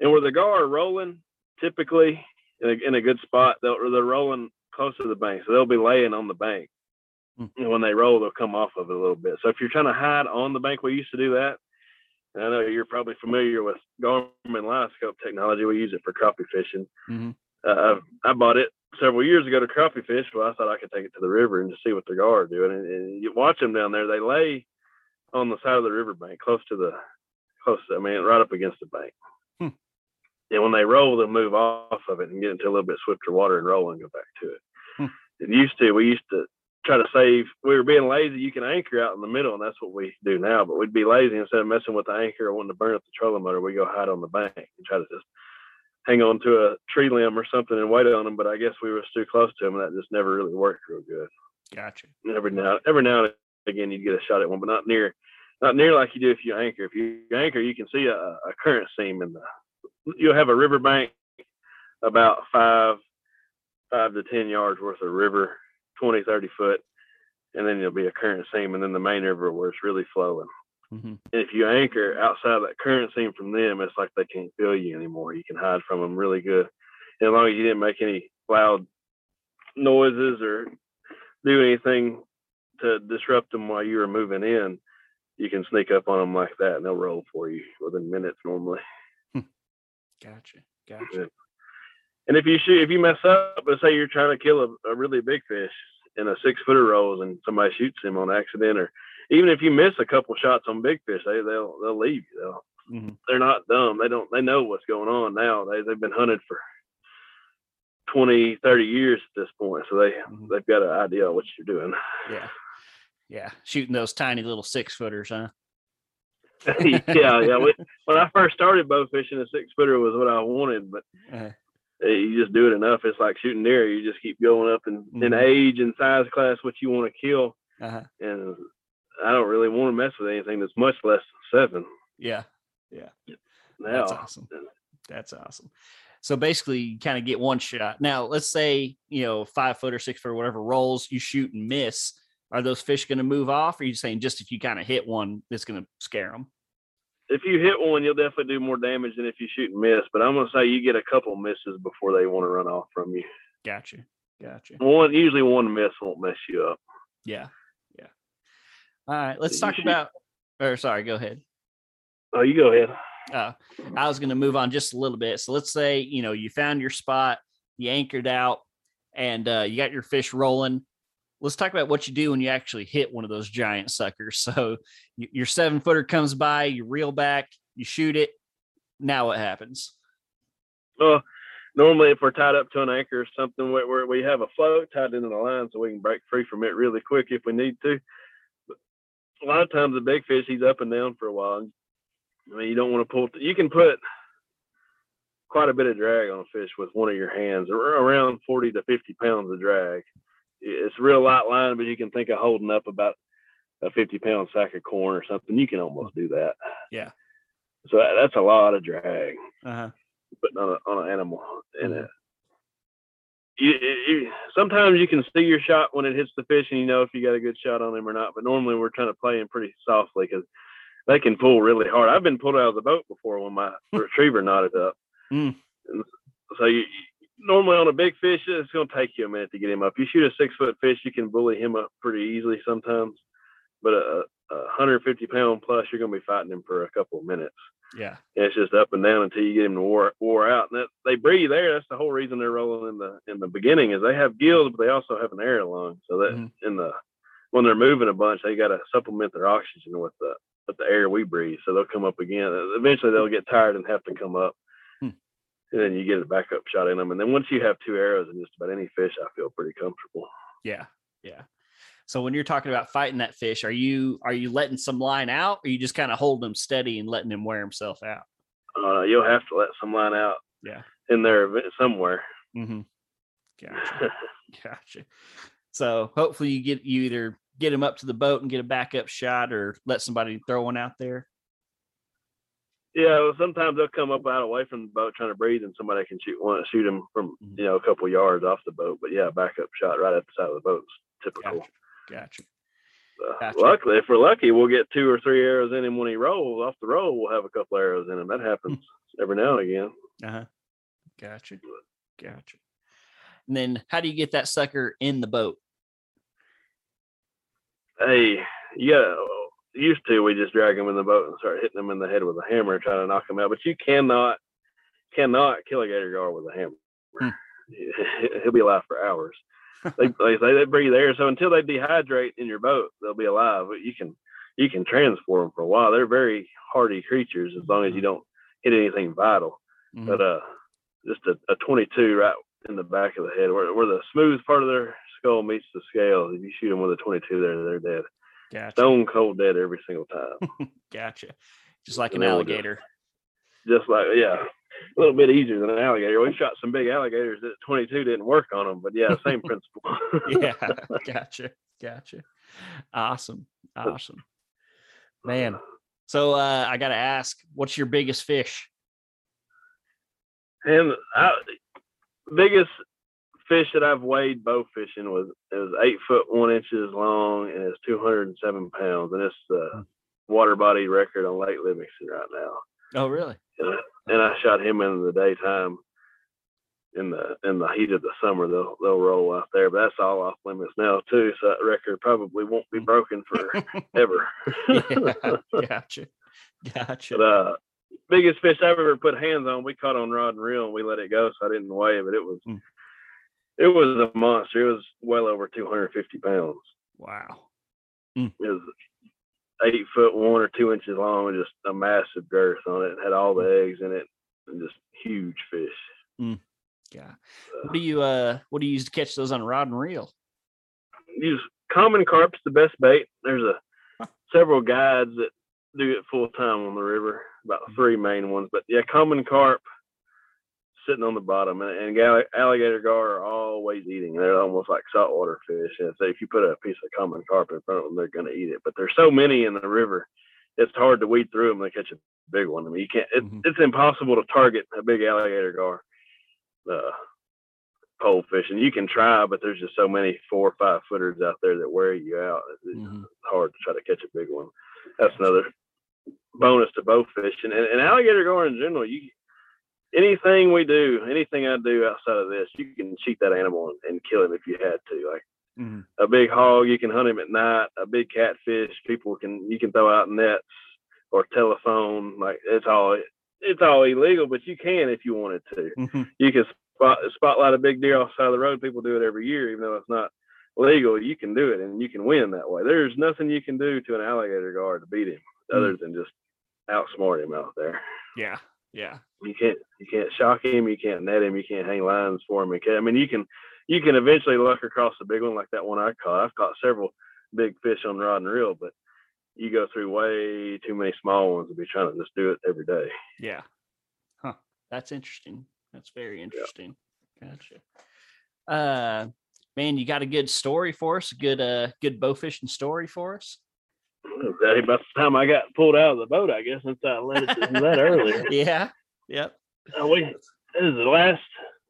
And where the gar are rolling, typically in a, in a good spot, they'll, they're rolling close to the bank. So they'll be laying on the bank. Hmm. And when they roll, they'll come off of it a little bit. So if you're trying to hide on the bank, we used to do that. And I know you're probably familiar with Garmin LiveScope technology. We use it for crappie fishing. Mhm. Uh, I bought it several years ago to crappie fish. Well, I thought I could take it to the river and just see what the gar are doing. And, and you watch them down there. They lay on the side of the riverbank, close to the, close. To, I mean, right up against the bank. Hmm. And when they roll, they'll move off of it and get into a little bit swifter water and roll and go back to it. Hmm. It used to. We used to try to save. We were being lazy. You can anchor out in the middle, and that's what we do now. But we'd be lazy instead of messing with the anchor or wanting to burn up the trolling motor. We go hide on the bank and try to just hang on to a tree limb or something and wait on them. But I guess we were too close to them, and that just never really worked real good. Gotcha. And every now, every now and again, you'd get a shot at one, but not near, not near like you do if you anchor. If you anchor, you can see a, a current seam in the. You'll have a river bank about five, five to ten yards worth of river, 20, 30 foot, and then there'll be a current seam, and then the main river where it's really flowing. Hmm And if you anchor outside that current seam from them, it's like they can't feel you anymore. You can hide from them really good. And as long as you didn't make any loud noises or do anything to disrupt them while you were moving in, you can sneak up on them like that and they'll roll for you within minutes normally. Gotcha. Gotcha. And if you shoot, if you mess up, let's say you're trying to kill a, a really big fish and a six footer rolls and somebody shoots him on accident, or even if you miss a couple shots on big fish, they they'll they'll leave you. They'll, hmm they're not dumb. They don't they know what's going on now. They they've been hunted for 20, 30 years at this point. So they Mhm. they've got an idea of what you're doing. Yeah. Yeah. Shooting those tiny little six footers, huh? yeah, yeah. When, when I first started bow fishing, a six footer was what I wanted, but Uh, uh, you just do it enough. It's like shooting deer. You just keep going up in, in Mhm. age and size class what you want to kill. uh-huh. And I don't really want to mess with anything that's much less than seven Yeah. now. That's awesome. That's awesome. So basically, you kind of get one shot. Now, let's say you know five foot or six foot or whatever rolls, you shoot and miss. Are those fish going to move off? Or are you saying just if you kind of hit one, it's going to scare them? If you hit one, you'll definitely do more damage than if you shoot and miss. But I'm gonna say you get a couple misses before they want to run off from you. Gotcha. Gotcha. One usually one miss won't mess you up. Yeah. All right. Let's talk about. Or sorry, go ahead. Oh, you go ahead. uh, I was going to move on just a little bit. So let's say you know you found your spot, you anchored out, and uh, you got your fish rolling. Let's talk about what you do when you actually hit one of those giant suckers. So your seven footer comes by, you reel back, you shoot it. Now what happens? Well, normally if we're tied up to an anchor or something where, where we have a float tied into the line so we can break free from it really quick if we need to. A lot of times the big fish he's up and down for a while. I mean you don't want to pull you can put quite a bit of drag on a fish with one of your hands, around forty to fifty pounds of drag. It's real light line, but you can think of holding up about a fifty pound sack of corn or something. You can almost do that. Yeah. So that's a lot of drag Uh-huh. putting on, a, on an animal. And Mhm. You, you, sometimes you can see your shot when it hits the fish, and you know if you got a good shot on him or not. But normally we're trying to play him pretty softly because they can pull really hard. I've been pulled out of the boat before when my retriever knotted up. Mm. So you- normally on a big fish, it's going to take you a minute to get him up. You shoot a six foot fish, you can bully him up pretty easily sometimes. But a, a 150 pound plus, you're going to be fighting him for a couple of minutes. Yeah. And it's just up and down until you get them to wore, wore out. And that, they breathe air. That's the whole reason they're rolling in the in the beginning is they have gills, but they also have an air lung. So that Mhm. in the when they're moving a bunch, they got to supplement their oxygen with the with the air we breathe. So they'll come up again. Eventually, they'll get tired and have to come up. Hmm. And then you get a backup shot in them. And then once you have two arrows in just about any fish, I feel pretty comfortable. Yeah. Yeah. So when you're talking about fighting that fish, are you are you letting some line out or you just kind of holding him steady and letting him wear himself out? Uh, you'll have to let some line out. Yeah. In there somewhere. Mm-hmm. Gotcha. Gotcha. So hopefully you get you either get him up to the boat and get a backup shot or let somebody throw one out there. Yeah, well, sometimes they'll come up out away from the boat trying to breathe, and somebody can shoot one, shoot them from Mhm. you know a couple yards off the boat. But yeah, a backup shot right at the side of the boat's typical. Gotcha. Gotcha. Gotcha. Luckily, if we're lucky, we'll get two or three arrows in him when he rolls off the roll. We'll have a couple arrows in him. That happens every now and again. Uh huh. Gotcha. Gotcha. And then how do you get that sucker in the boat? Hey, yeah, used to we just drag him in the boat and start hitting him in the head with a hammer, trying to knock him out. But you cannot, cannot kill a gator gar with a hammer. Hmm. He'll be alive for hours. they, they they breathe air, so until they dehydrate in your boat, they'll be alive. But you can, you can transport them for a while. They're very hardy creatures as long as you don't hit anything vital. Mhm. But uh, just a, a 22 right in the back of the head, where, where the smooth part of their skull meets the scale. If you shoot them with a 22, there they're dead gotcha. stone cold dead every single time. Gotcha. Just like an And we'll just- alligator. Just like yeah, a little bit easier than an alligator. We shot some big alligators that 22 didn't work on them, but yeah, same principle. yeah. Gotcha. Gotcha. Awesome. Awesome. Man. So uh, I got to ask, what's your biggest fish? And I, biggest fish that I've weighed bow fishing was it was eight foot one inches long and it's 207 pounds, and it's the water body record on Lake Livingston right now. Oh, really? and I, and I shot him in the daytime. In the in the heat of the summer, they'll they'll roll out there, but that's all off limits now too. So that record probably won't be broken forever. yeah. Gotcha. Gotcha. but uh, biggest fish I've ever put hands on, we caught on rod and reel, and we let it go, so I didn't weigh it, but it was Mm. it was a monster. It was well over 250 pounds. Wow. It was eight foot one or two inches long, and just a massive girth on it. It had all the eggs in it, and just huge fish. Yeah. What do you uh what do you use to catch those on rod and reel? use common carp's the best bait. There's a Huh. several guides that do it full time on the river, about Mm-hmm. three main ones. But yeah, common carp sitting on the bottom, and, and alligator gar are always eating. They're almost like saltwater fish. And so if you put a piece of common carp in front of them, they're going to eat it. But there's so many in the river, it's hard to weed through them and catch a big one. I mean, you can't. It, Mhm. It's impossible to target a big alligator gar. Uh, pole fishing. You can try, but there's just so many four or five footers out there that wear you out. It's Mhm. hard to try to catch a big one. That's another bonus to bow fishing and, and alligator gar in general. You anything we do, anything I do outside of this, you can cheat that animal and, and kill him if you had to. Like Mhm. a big hog, you can hunt him at night. A big catfish, people can you can throw out nets or telephone. Like it's all it's all illegal, but you can if you wanted to Mhm. you can spot spotlight a big deer off the side of the road. People do it every year, even though it's not legal. You can do it, and you can win that way. There's nothing you can do to an alligator gar to beat him, other than just outsmart him out there. Yeah. Yeah. You can't you can't shock him. You can't net him. You can't hang lines for him. You can't, I mean, you can you can eventually luck across a big one like that one I caught. I've caught several big fish on rod and reel, but you go through way too many small ones to be trying to just do it every day. Yeah. Huh. That's interesting. That's very interesting. Gotcha. Uh man, you got a good story for us, a good uh good bow fishing story for us. That about the time I got pulled out of the boat, I guess, since I let it that earlier. Yeah. Yep. Uh, we this is the last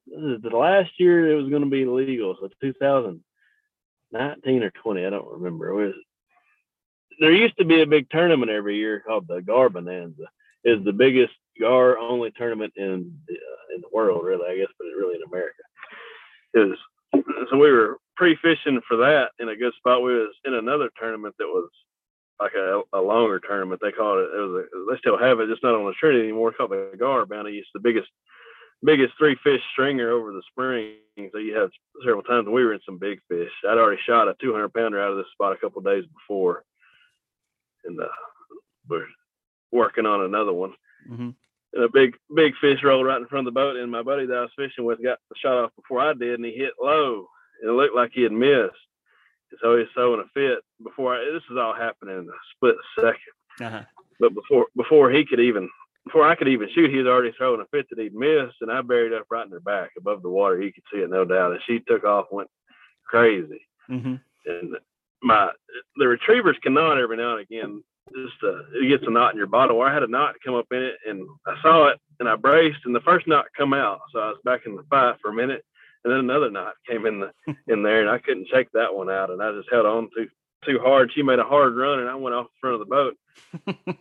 this is the last year it was going to be legal. So 2019 or 20, I don't remember. It was there used to be a big tournament every year called the Gar Bonanza. Is the biggest Gar only tournament in the, uh, in the world, really, I guess, but really in America. It was so we were pre-fishing for that in a good spot. We was in another tournament that was like a, a longer tournament. They called it. It was. A, they still have it, just not on the Trinity anymore. Called the Gar Bounty. It's the biggest, biggest three fish stringer over the spring. So you have several times. We were in some big fish. I'd already shot a 200 pounder out of this spot a couple of days before, and uh, we're working on another one. hmm And a big, big fish rolled right in front of the boat, and my buddy that I was fishing with got the shot off before I did, and he hit low, it looked like he had missed. And so he's throwing a fit before I, this is all happening in a split second. Uh-huh. But before before he could even before I could even shoot, he was already throwing a fit that he'd missed, and I buried up right in her back above the water. He could see it, no doubt. And she took off, went crazy. hmm And my the retrievers can nod every now and again. just uh, it gets a knot in your bottle. Or I had a knot come up in it, and I saw it, and I braced, and the first knot come out, so I was back in the fight for a minute, and then another knot came in the in there, and I couldn't shake that one out, and I just held on too too hard. She made a hard run, and I went off the front of the boat.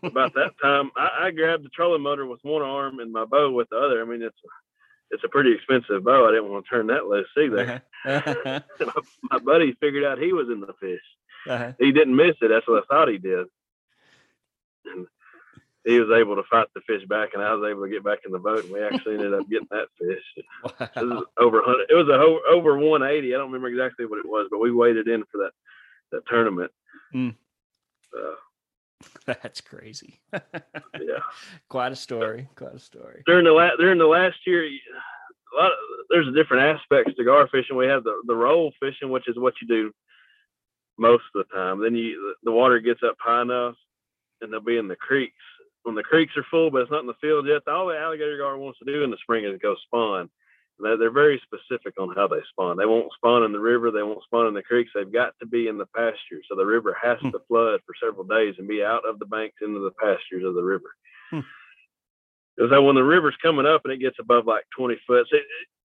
About that time, I, I grabbed the trolling motor with one arm and my bow with the other. I mean, it's it's a pretty expensive bow. I didn't want to turn that loose either. Uh-huh. my, my, buddy figured out he was in the fish. Uh-huh. He didn't miss it. That's what I thought he did. And he was able to fight the fish back, and I was able to get back in the boat, and we actually ended up getting that fish. Wow. It was over 100. It was a over 180. I don't remember exactly what it was, but we waited in for that that tournament. Mm. That's crazy. yeah, quite a story. Quite a story. During the last during the last year, a lot of, there's different aspects to gar fishing. We have the the roll fishing, which is what you do most of the time. Then you the water gets up high enough, and they'll be in the creeks. When the creeks are full, but it's not in the field yet, all the alligator gar wants to do in the spring is go spawn. They're very specific on how they spawn. They won't spawn in the river. They won't spawn in the creeks. They've got to be in the pasture. So the river has hmm. to flood for several days and be out of the banks into the pastures of the river. Because hmm. when the river's coming up and it gets above like 20 foot, it,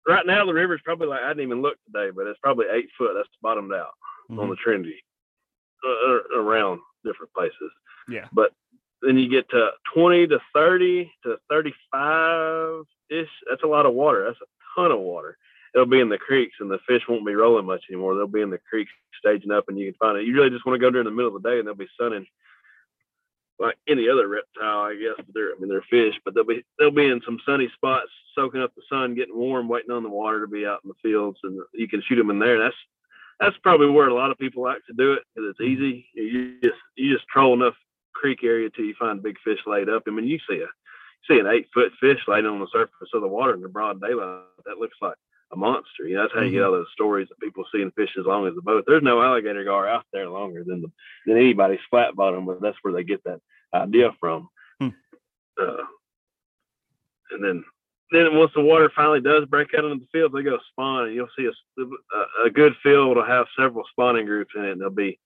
right now the river's probably like I didn't even look today, but it's probably eight foot. That's bottomed out mm-hmm. on the Trinity uh, uh, around different places. Yeah. But then you get to 20 to 30 to 35 ish. That's a lot of water. That's a ton of water. It'll be in the creeks, and the fish won't be rolling much anymore. They'll be in the creeks staging up, and you can find it. You really just want to go during the middle of the day, and they'll be sunning like any other reptile, I guess. They're, I mean, they're fish, but they'll be they'll be in some sunny spots, soaking up the sun, getting warm, waiting on the water to be out in the fields, and you can shoot them in there. That's that's probably where a lot of people like to do it because it's easy. You just you just troll enough creek area till you find a big fish laid up. I mean, you see a you see an eight foot fish laying on the surface of the water in the broad daylight. That looks like a monster. You know, that's how you get mm-hmm. all those stories of people seeing fish as long as the boat. There's no alligator gar out there longer than the, than anybody's flat bottom, but that's where they get that idea from. Hmm. Uh, and then then once the water finally does break out into the field, they go spawn, and you'll see a, a, a good field will have several spawning groups in it. And they'll be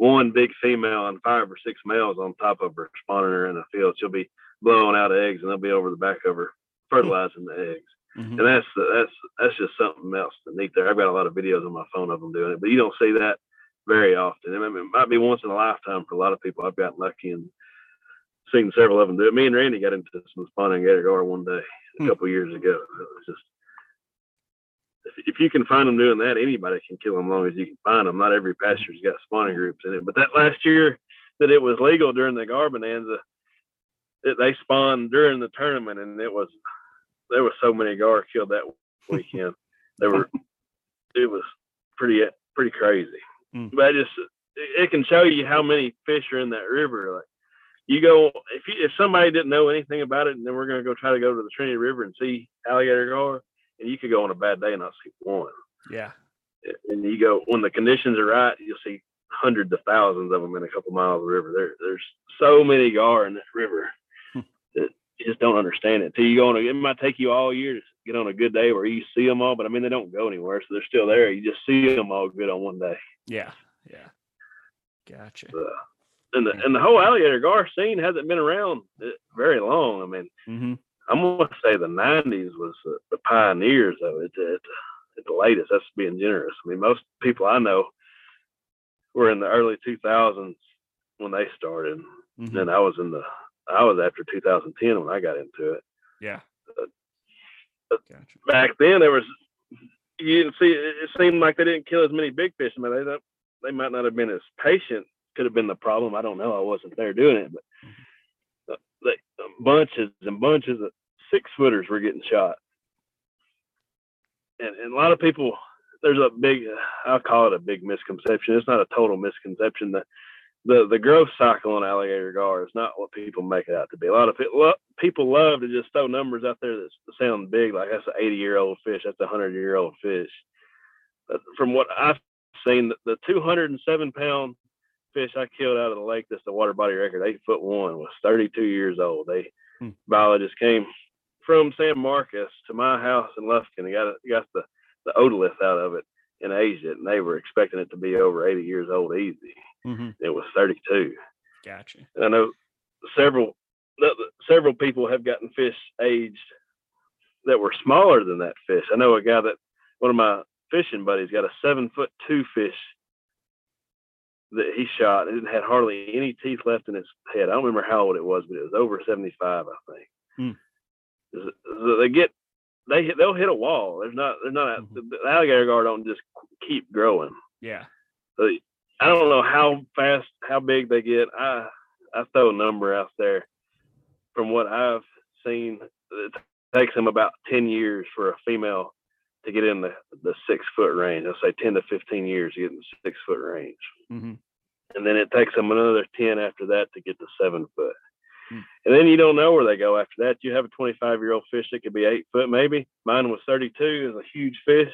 one big female and five or six males on top of her spawning her in the field. She'll be blowing out eggs, and they'll be over the back of her fertilizing the eggs. Mm-hmm. And that's that's that's just something else to neat there. I've got a lot of videos on my phone of them doing it, but you don't see that very often. I mean, it might be once in a lifetime for a lot of people. I've gotten lucky and seen several of them do it. Me and Randy got into some spawning gator gar one day a mm-hmm. couple years ago. It was just if, you can find them doing that, anybody can kill them as long as you can find them. Not every pasture's got spawning groups in it. But that last year that it was legal during the gar bonanza, it, they spawned during the tournament, and it was there was so many gar killed that weekend. there were it was pretty pretty crazy. Mm. But just it can show you how many fish are in that river. Like you go if you, if somebody didn't know anything about it, and then we're going to go try to go to the Trinity River and see alligator gar, you could go on a bad day and not see one. Yeah. And you go when the conditions are right, you'll see hundreds of thousands of them in a couple miles of river. There, there's so many gar in that river that you just don't understand it. Till you go on, a, it might take you all year to get on a good day where you see them all, but I mean, they don't go anywhere. So they're still there. You just see them all good on one day. Yeah. Yeah. Gotcha. Uh, and the, and the whole alligator gar scene hasn't been around uh, very long. I mean, mm-hmm. I'm going to say the 90s was the, the pioneers of it at, at the latest. That's being generous. I mean, most people I know were in the early 2000s when they started. Mm-hmm. And I was in the I was after 2010 when I got into it. Yeah. Uh, gotcha. Back then, there was you didn't see. It seemed like they didn't kill as many big fish. I mean, they they might not have been as patient. Could have been the problem. I don't know. I wasn't there doing it, but mm-hmm. they, bunches and bunches of six footers were getting shot, and, and a lot of people. There's a big. I'll call it a big misconception. It's not a total misconception that the the growth cycle on alligator gar is not what people make it out to be. A lot of people, people love to just throw numbers out there that sound big, like that's an 80 year old fish, that's a 100 year old fish. But from what I've seen, the, the 207 pound fish I killed out of the lake, that's the water body record, eight foot one, was 32 years old. They hmm. biologist came from San Marcos to my house in Lufkin and got got the the otolith out of it and aged it, and they were expecting it to be over 80 years old easy. Mm-hmm. It was 32. Gotcha. And I know several several people have gotten fish aged that were smaller than that fish. I know a guy that one of my fishing buddies got a seven foot two fish that he shot and it had hardly any teeth left in his head. I don't remember how old it was, but it was over 75, I think. Hmm. They get, they hit, they'll hit a wall. There's not, there's not, mm-hmm. the alligator gar don't just keep growing. Yeah. So I don't know how fast, how big they get. I, I throw a number out there from what I've seen. It takes them about 10 years for a female to get in the, the six foot range. I'll say 10 to 15 years to get in the six foot range. Mm-hmm. And then it takes them another 10 after that to get to seven foot. And then you don't know where they go after that. You have a 25 year old fish that could be eight foot, maybe. Mine was 32, is a huge fish.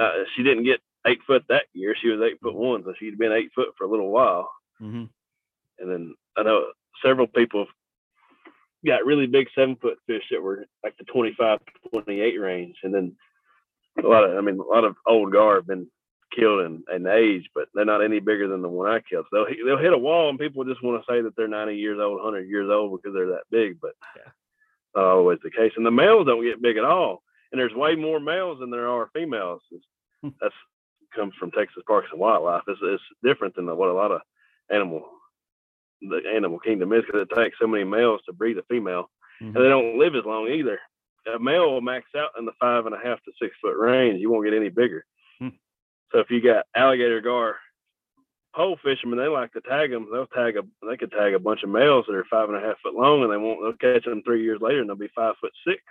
Uh, she didn't get eight foot that year. She was eight foot one, so she'd been eight foot for a little while. Mm-hmm. And then I know several people got really big seven foot fish that were like the 25 28 range. And then a lot of, I mean, a lot of old gar have been killed in, in age, but they're not any bigger than the one I killed. So they'll, they'll hit a wall and people just want to say that they're 90 years old, 100 years old because they're that big, but yeah. not always the case. And the males don't get big at all. And there's way more males than there are females. Hmm. That's comes from Texas Parks and Wildlife. It's, it's different than what a lot of animal, the animal kingdom is because it takes so many males to breed a female. Mm-hmm. And they don't live as long either a male will max out in the five and a half to six foot range. You won't get any bigger. So if you got alligator gar pole fishermen, they like to tag them. They'll tag a they could tag a bunch of males that are five and a half foot long, and they won't. They'll catch them three years later, and they'll be five foot six.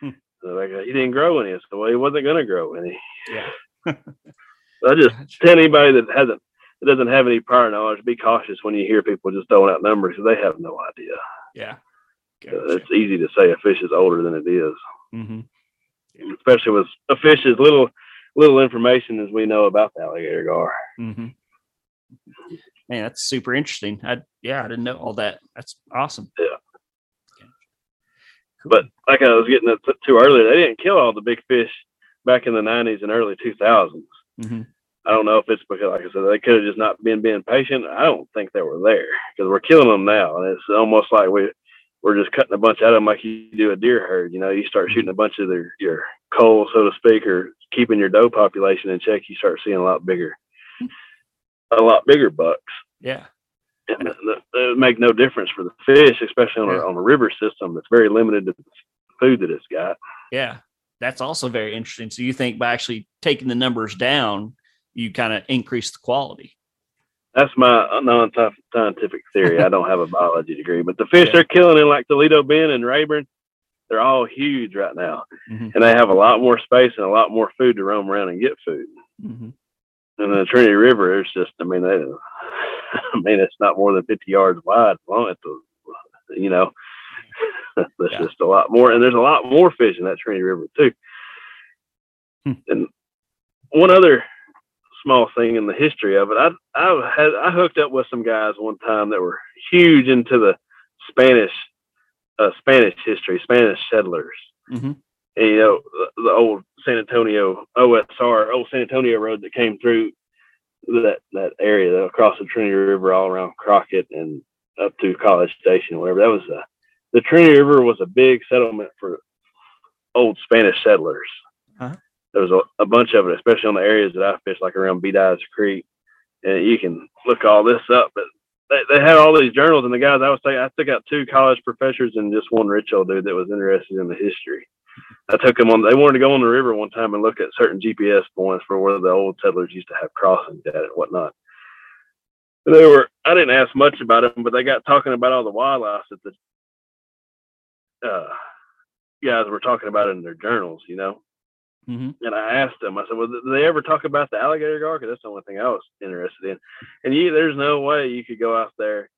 Hmm. So like he didn't grow any. So he wasn't going to grow any. Yeah. so I just tell anybody that hasn't that doesn't have any prior knowledge, be cautious when you hear people just throwing out numbers because they have no idea. Yeah. Gotcha. it's easy to say a fish is older than it is. Mm-hmm. especially with a fish as little little information as we know about the alligator gar. Mm-hmm. Man, that's super interesting. I yeah, I didn't know all that. That's awesome. Yeah. Cool. But like I was getting to earlier, they didn't kill all the big fish back in the '90s and early 2000s. Mm-hmm. I don't know if it's because, like I said, they could have just not been being patient. I don't think they were there because we're killing them now, and it's almost like we we're just cutting a bunch out of them like you do a deer herd. You know, you start shooting a bunch of their your coal, so to speak, or keeping your doe population in check. You start seeing a lot bigger, a lot bigger bucks. Yeah, and it make no difference for the fish, especially on, yeah. a, on a river system that's very limited to the food that it's got. Yeah, that's also very interesting. So you think by actually taking the numbers down, you kind of increase the quality? That's my non-scientific theory. I don't have a biology degree, but the fish yeah. they're killing in like Toledo Bend and Rayburn, they're all huge right now, mm-hmm. and they have a lot more space and a lot more food to roam around and get food. Mm-hmm. And the Trinity River, is just, I mean, they, I mean, it's not more than 50 yards wide. Long, it's, you know, that's yeah. just a lot more, and there's a lot more fish in that Trinity River too. Hmm. And one other small thing in the history of it. I I had I hooked up with some guys one time that were huge into the Spanish uh, Spanish history, Spanish settlers. Mm-hmm. And, you know the, the, old San Antonio OSR, old San Antonio road that came through that that area across the Trinity River, all around Crockett and up to College Station, whatever. That was a, the Trinity River was a big settlement for old Spanish settlers. Uh-huh there was a, a, bunch of it, especially on the areas that I fish, like around Bedias Creek. And you can look all this up, but they, they had all these journals, and the guys I was saying, I took out two college professors and just one rich old dude that was interested in the history. I took them on. They wanted to go on the river one time and look at certain GPS points for where the old settlers used to have crossings at and whatnot. And they were. I didn't ask much about them, but they got talking about all the wildlife that the uh, guys were talking about in their journals. You know, Mm-hmm. And I asked them, I said, well, did they ever talk about the alligator gar? Because that's the only thing I was interested in. And you, there's no way you could go out there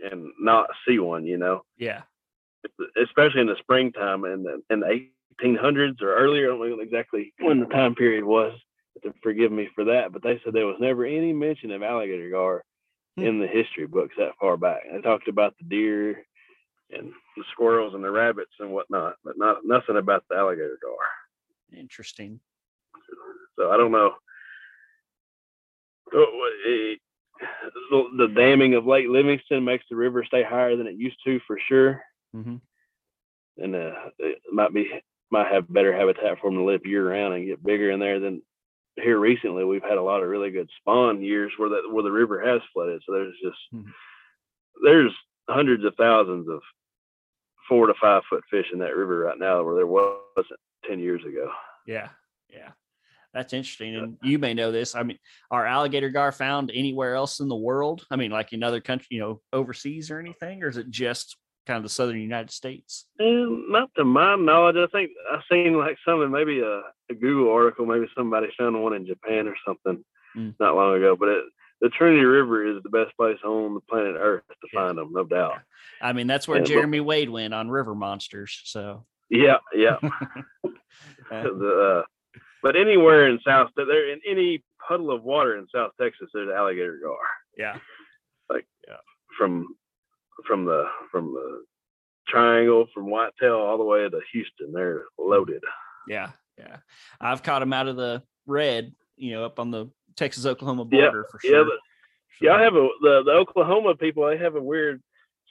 and not see one, you know? Yeah. Especially in the springtime and in, in the 1800s or earlier. I don't know exactly when the time period was. To forgive me for that, but they said there was never any mention of alligator gar hmm. in the history books that far back. They talked about the deer and the squirrels and the rabbits and whatnot, but not nothing about the alligator gar. Interesting. So I don't know. the, the damming of Lake Livingston makes the river stay higher than it used to for sure, Mm-hmm. and uh, it might be might have better habitat for them to live year round and get bigger in there than here recently. We've had a lot of really good spawn years where that where the river has flooded, so there's just Mhm. there's hundreds of thousands of four to five foot fish in that river right now where there wasn't ten years ago. Yeah, yeah. That's interesting. And you may know this. I mean, are alligator gar found anywhere else in the world? I mean, like in other countries, you know, overseas or anything, or is it just kind of the southern United States? And not to my knowledge, I think I seen like something, maybe a, a Google article, maybe somebody found one in Japan or something Mm. not long ago. But it, the Trinity River is the best place on the planet Earth to Yeah. find them, no doubt. I mean, that's where Yeah, but- Jeremy Wade went on River Monsters. So, Yeah, yeah. the, uh, but anywhere in South, there in any puddle of water in South Texas, there's alligator gar yeah, like from from the from the Triangle, from Whitetail all the way to Houston. They're loaded. yeah, yeah. I've caught them out of the red, you know, up on the Texas Oklahoma Yeah, border for yeah, sure. but- Yeah, I have a the, the Oklahoma people. They have a weird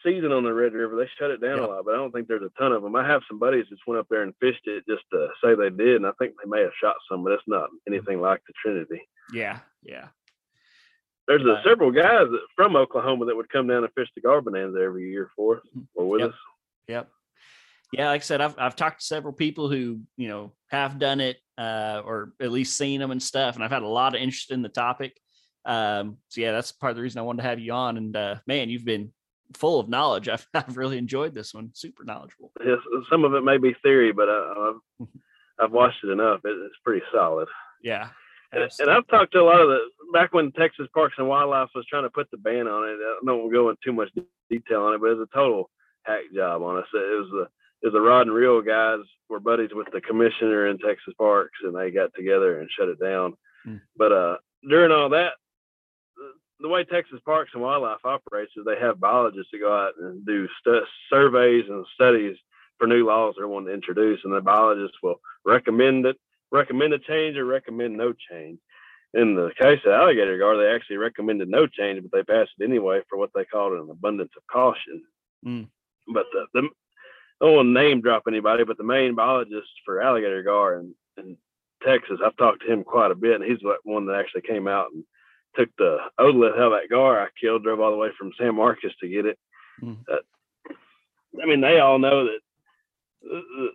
season on the Red River. They shut it down Yeah. a lot, but I don't think there's a ton of them. I have some buddies that went up there and fished it just to say they did, and I think they may have shot some, but it's not anything like the Trinity. yeah, yeah. There's uh, several guys that, from Oklahoma that would come down and fish the Garbonanza every year for us or with Yep. us. Yep. Yeah, like I said, I've I've talked to several people who you know have done it, uh, or at least seen them and stuff, and I've had a lot of interest in the topic. Um, so yeah, that's part of the reason I wanted to have you on. And uh, man, you've been full of knowledge. I've I've really enjoyed this one. Super knowledgeable. Yes, some of it may be theory, but I, I've I've watched it enough. It, it's pretty solid. Yeah. And, and. I've talked to a lot of the back when Texas Parks and Wildlife was trying to put the ban on it. I don't go into too much detail on it, but it was a total hack job on us. It was the it was the rod and reel guys were buddies with the commissioner in Texas Parks, and they got together and shut it down. Hmm. But uh, during all that, the- way Texas Parks and Wildlife operates is they have biologists that go out and do stu- surveys and studies for new laws they're wanting to introduce, and the biologists will recommend it, recommend a change, or recommend no change. In the case of alligator gar, they actually recommended no change, but they passed it anyway for what they called an abundance of caution. Mm. But the, the I don't want to name drop anybody, but the main biologist for alligator gar in, in Texas, I've talked to him quite a bit, and he's the one that actually came out and took the otolith out of that gar I killed, drove all the way from San Marcos to get it. Mm. Uh, I mean, they all know that the,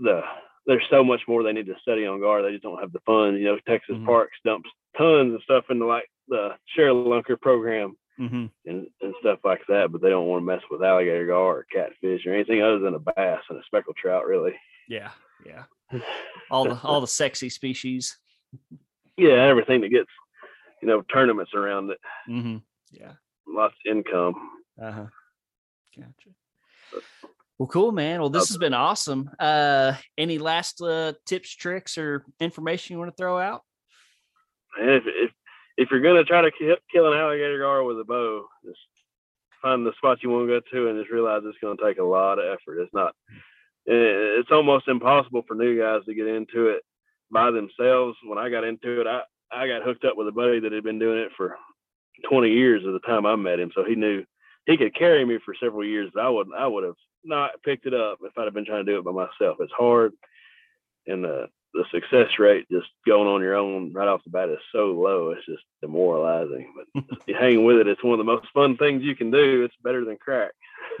the there's so much more they need to study on gar. They just don't have the funds. You know, Texas Mhm. Parks dumps tons of stuff into like the ShareLunker program hmm and, and stuff like that, but they don't want to mess with alligator gar or catfish or anything other than a bass and a speckled trout, really. Yeah. Yeah. All the all the sexy species. Yeah, everything that gets, you know, tournaments around it, hmm Yeah. lots of income. Uh huh. Gotcha. Well, cool, man. Well, this has been awesome. Uh, any last uh, tips, tricks, or information you want to throw out? And if if if you're gonna try to kill, kill an alligator gar with a bow, just find the spot you want to go to, and just realize it's gonna take a lot of effort. It's not. eh, It's almost impossible for new guys to get into it by themselves. When I got into it, I I got hooked up with a buddy that had been doing it for 20 years at the time I met him, so he knew he could carry me for several years. I would I would have not picked it up if I'd have been trying to do it by myself. It's hard, and the the success rate just going on your own right off the bat is so low. It's just demoralizing. But you hang with it. It's one of the most fun things you can do. It's better than crack.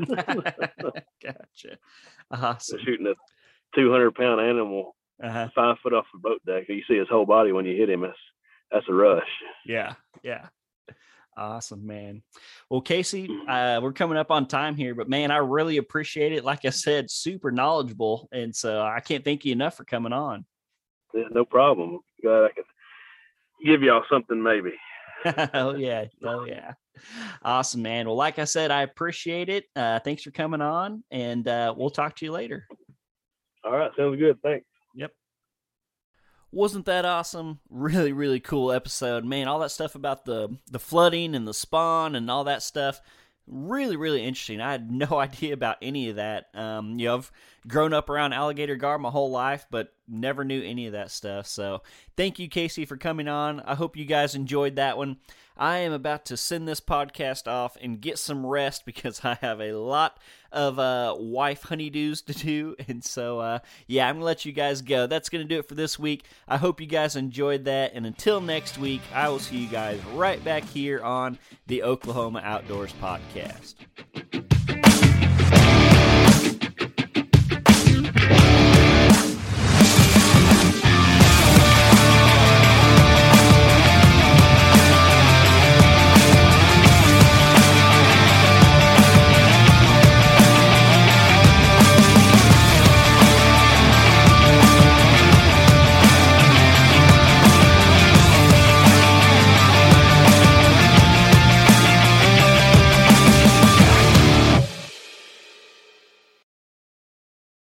gotcha. Awesome. Shooting a 200 pound animal Uh-huh. five foot off the boat deck, you see his whole body when you hit him. That's that's a rush. Yeah. Yeah. Awesome, man. Well, Casey, uh, we're coming up on time here, but man, I really appreciate it. Like I said, super knowledgeable. And so I can't thank you enough for coming on. Yeah, no problem. Glad I could give y'all something maybe. oh yeah oh yeah awesome man well like i said i appreciate it uh thanks for coming on and uh we'll talk to you later All right, sounds good. Thanks. yep wasn't that awesome really really cool episode man all that stuff about the the flooding and the spawn and all that stuff really really interesting i had no idea about any of that um you know i've grown up around alligator gar my whole life but never knew any of that stuff. So thank you, Casey, for coming on. I hope you guys enjoyed that one. I am about to send this podcast off and get some rest because I have a lot of uh, wife honeydews to do. And so, uh, yeah, I'm going to let you guys go. That's going to do it for this week. I hope you guys enjoyed that. And until next week, I will see you guys right back here on the Oklahoma Outdoors Podcast.